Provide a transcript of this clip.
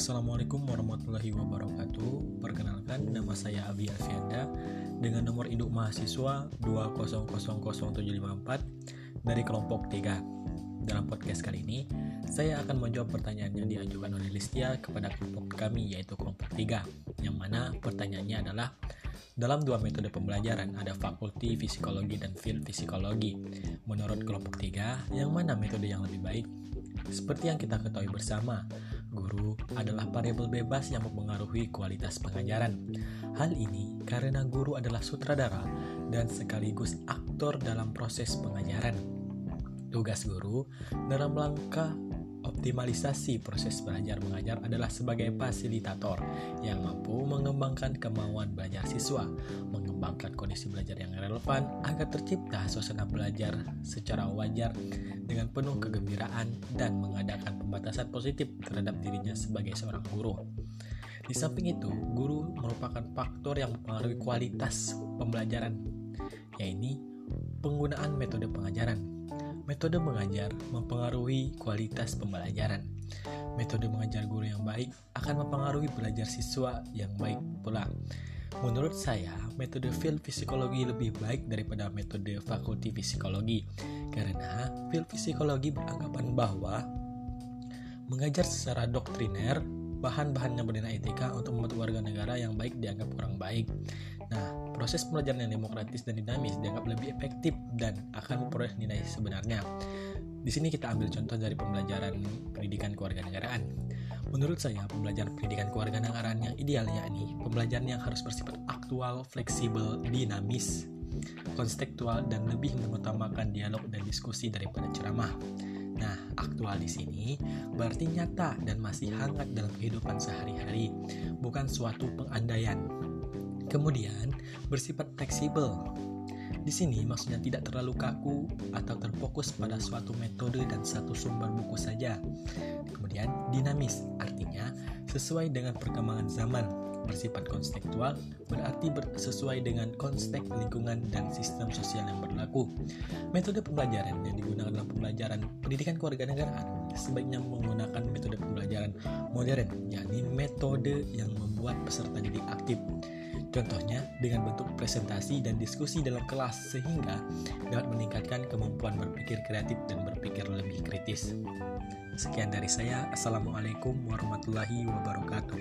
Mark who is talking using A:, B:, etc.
A: Assalamualaikum warahmatullahi wabarakatuh Perkenalkan nama saya Abi Alfianda Dengan nomor induk mahasiswa 2000754 Dari kelompok 3 Dalam podcast kali ini Saya akan menjawab pertanyaan yang diajukan oleh Listia Kepada kelompok kami yaitu kelompok 3 Yang mana pertanyaannya adalah dalam dua metode pembelajaran ada fakulti psikologi dan field psikologi. Menurut kelompok 3, yang mana metode yang lebih baik? Seperti yang kita ketahui bersama, guru adalah variabel bebas yang mempengaruhi kualitas pengajaran. Hal ini karena guru adalah sutradara dan sekaligus aktor dalam proses pengajaran. Tugas guru dalam langkah optimalisasi proses belajar mengajar adalah sebagai fasilitator yang mampu mengembangkan kemauan belajar siswa, mengembangkan kondisi belajar yang relevan agar tercipta suasana belajar secara wajar dengan penuh kegembiraan dan mengadakan pembatasan positif terhadap dirinya sebagai seorang guru. Di samping itu, guru merupakan faktor yang mempengaruhi kualitas pembelajaran, yaitu penggunaan metode pengajaran Metode mengajar mempengaruhi kualitas pembelajaran. Metode mengajar guru yang baik akan mempengaruhi belajar siswa yang baik pula. Menurut saya, metode field psikologi lebih baik daripada metode fakulti psikologi karena field psikologi beranggapan bahwa mengajar secara doktriner bahan-bahan yang bernilai etika untuk membentuk warga negara yang baik dianggap kurang baik. Nah, proses pembelajaran yang demokratis dan dinamis dianggap lebih efektif dan akan memperoleh nilai sebenarnya. Di sini kita ambil contoh dari pembelajaran pendidikan kewarganegaraan. Menurut saya, pembelajaran pendidikan kewarganegaraan yang ideal yakni pembelajaran yang harus bersifat aktual, fleksibel, dinamis, konstektual, dan lebih mengutamakan dialog dan diskusi daripada ceramah. Nah, aktual di sini berarti nyata dan masih hangat dalam kehidupan sehari-hari, bukan suatu pengandaian. Kemudian, bersifat fleksibel. Di sini maksudnya tidak terlalu kaku atau terfokus pada suatu metode dan satu sumber buku saja. Kemudian, dinamis, artinya sesuai dengan perkembangan zaman. Bersifat konstektual berarti sesuai dengan konstek lingkungan dan sistem sosial Metode pembelajaran yang digunakan dalam pembelajaran pendidikan kewarganegaraan sebaiknya menggunakan metode pembelajaran modern, yakni metode yang membuat peserta jadi aktif Contohnya dengan bentuk presentasi dan diskusi dalam kelas sehingga dapat meningkatkan kemampuan berpikir kreatif dan berpikir lebih kritis. Sekian dari saya. Assalamualaikum warahmatullahi wabarakatuh.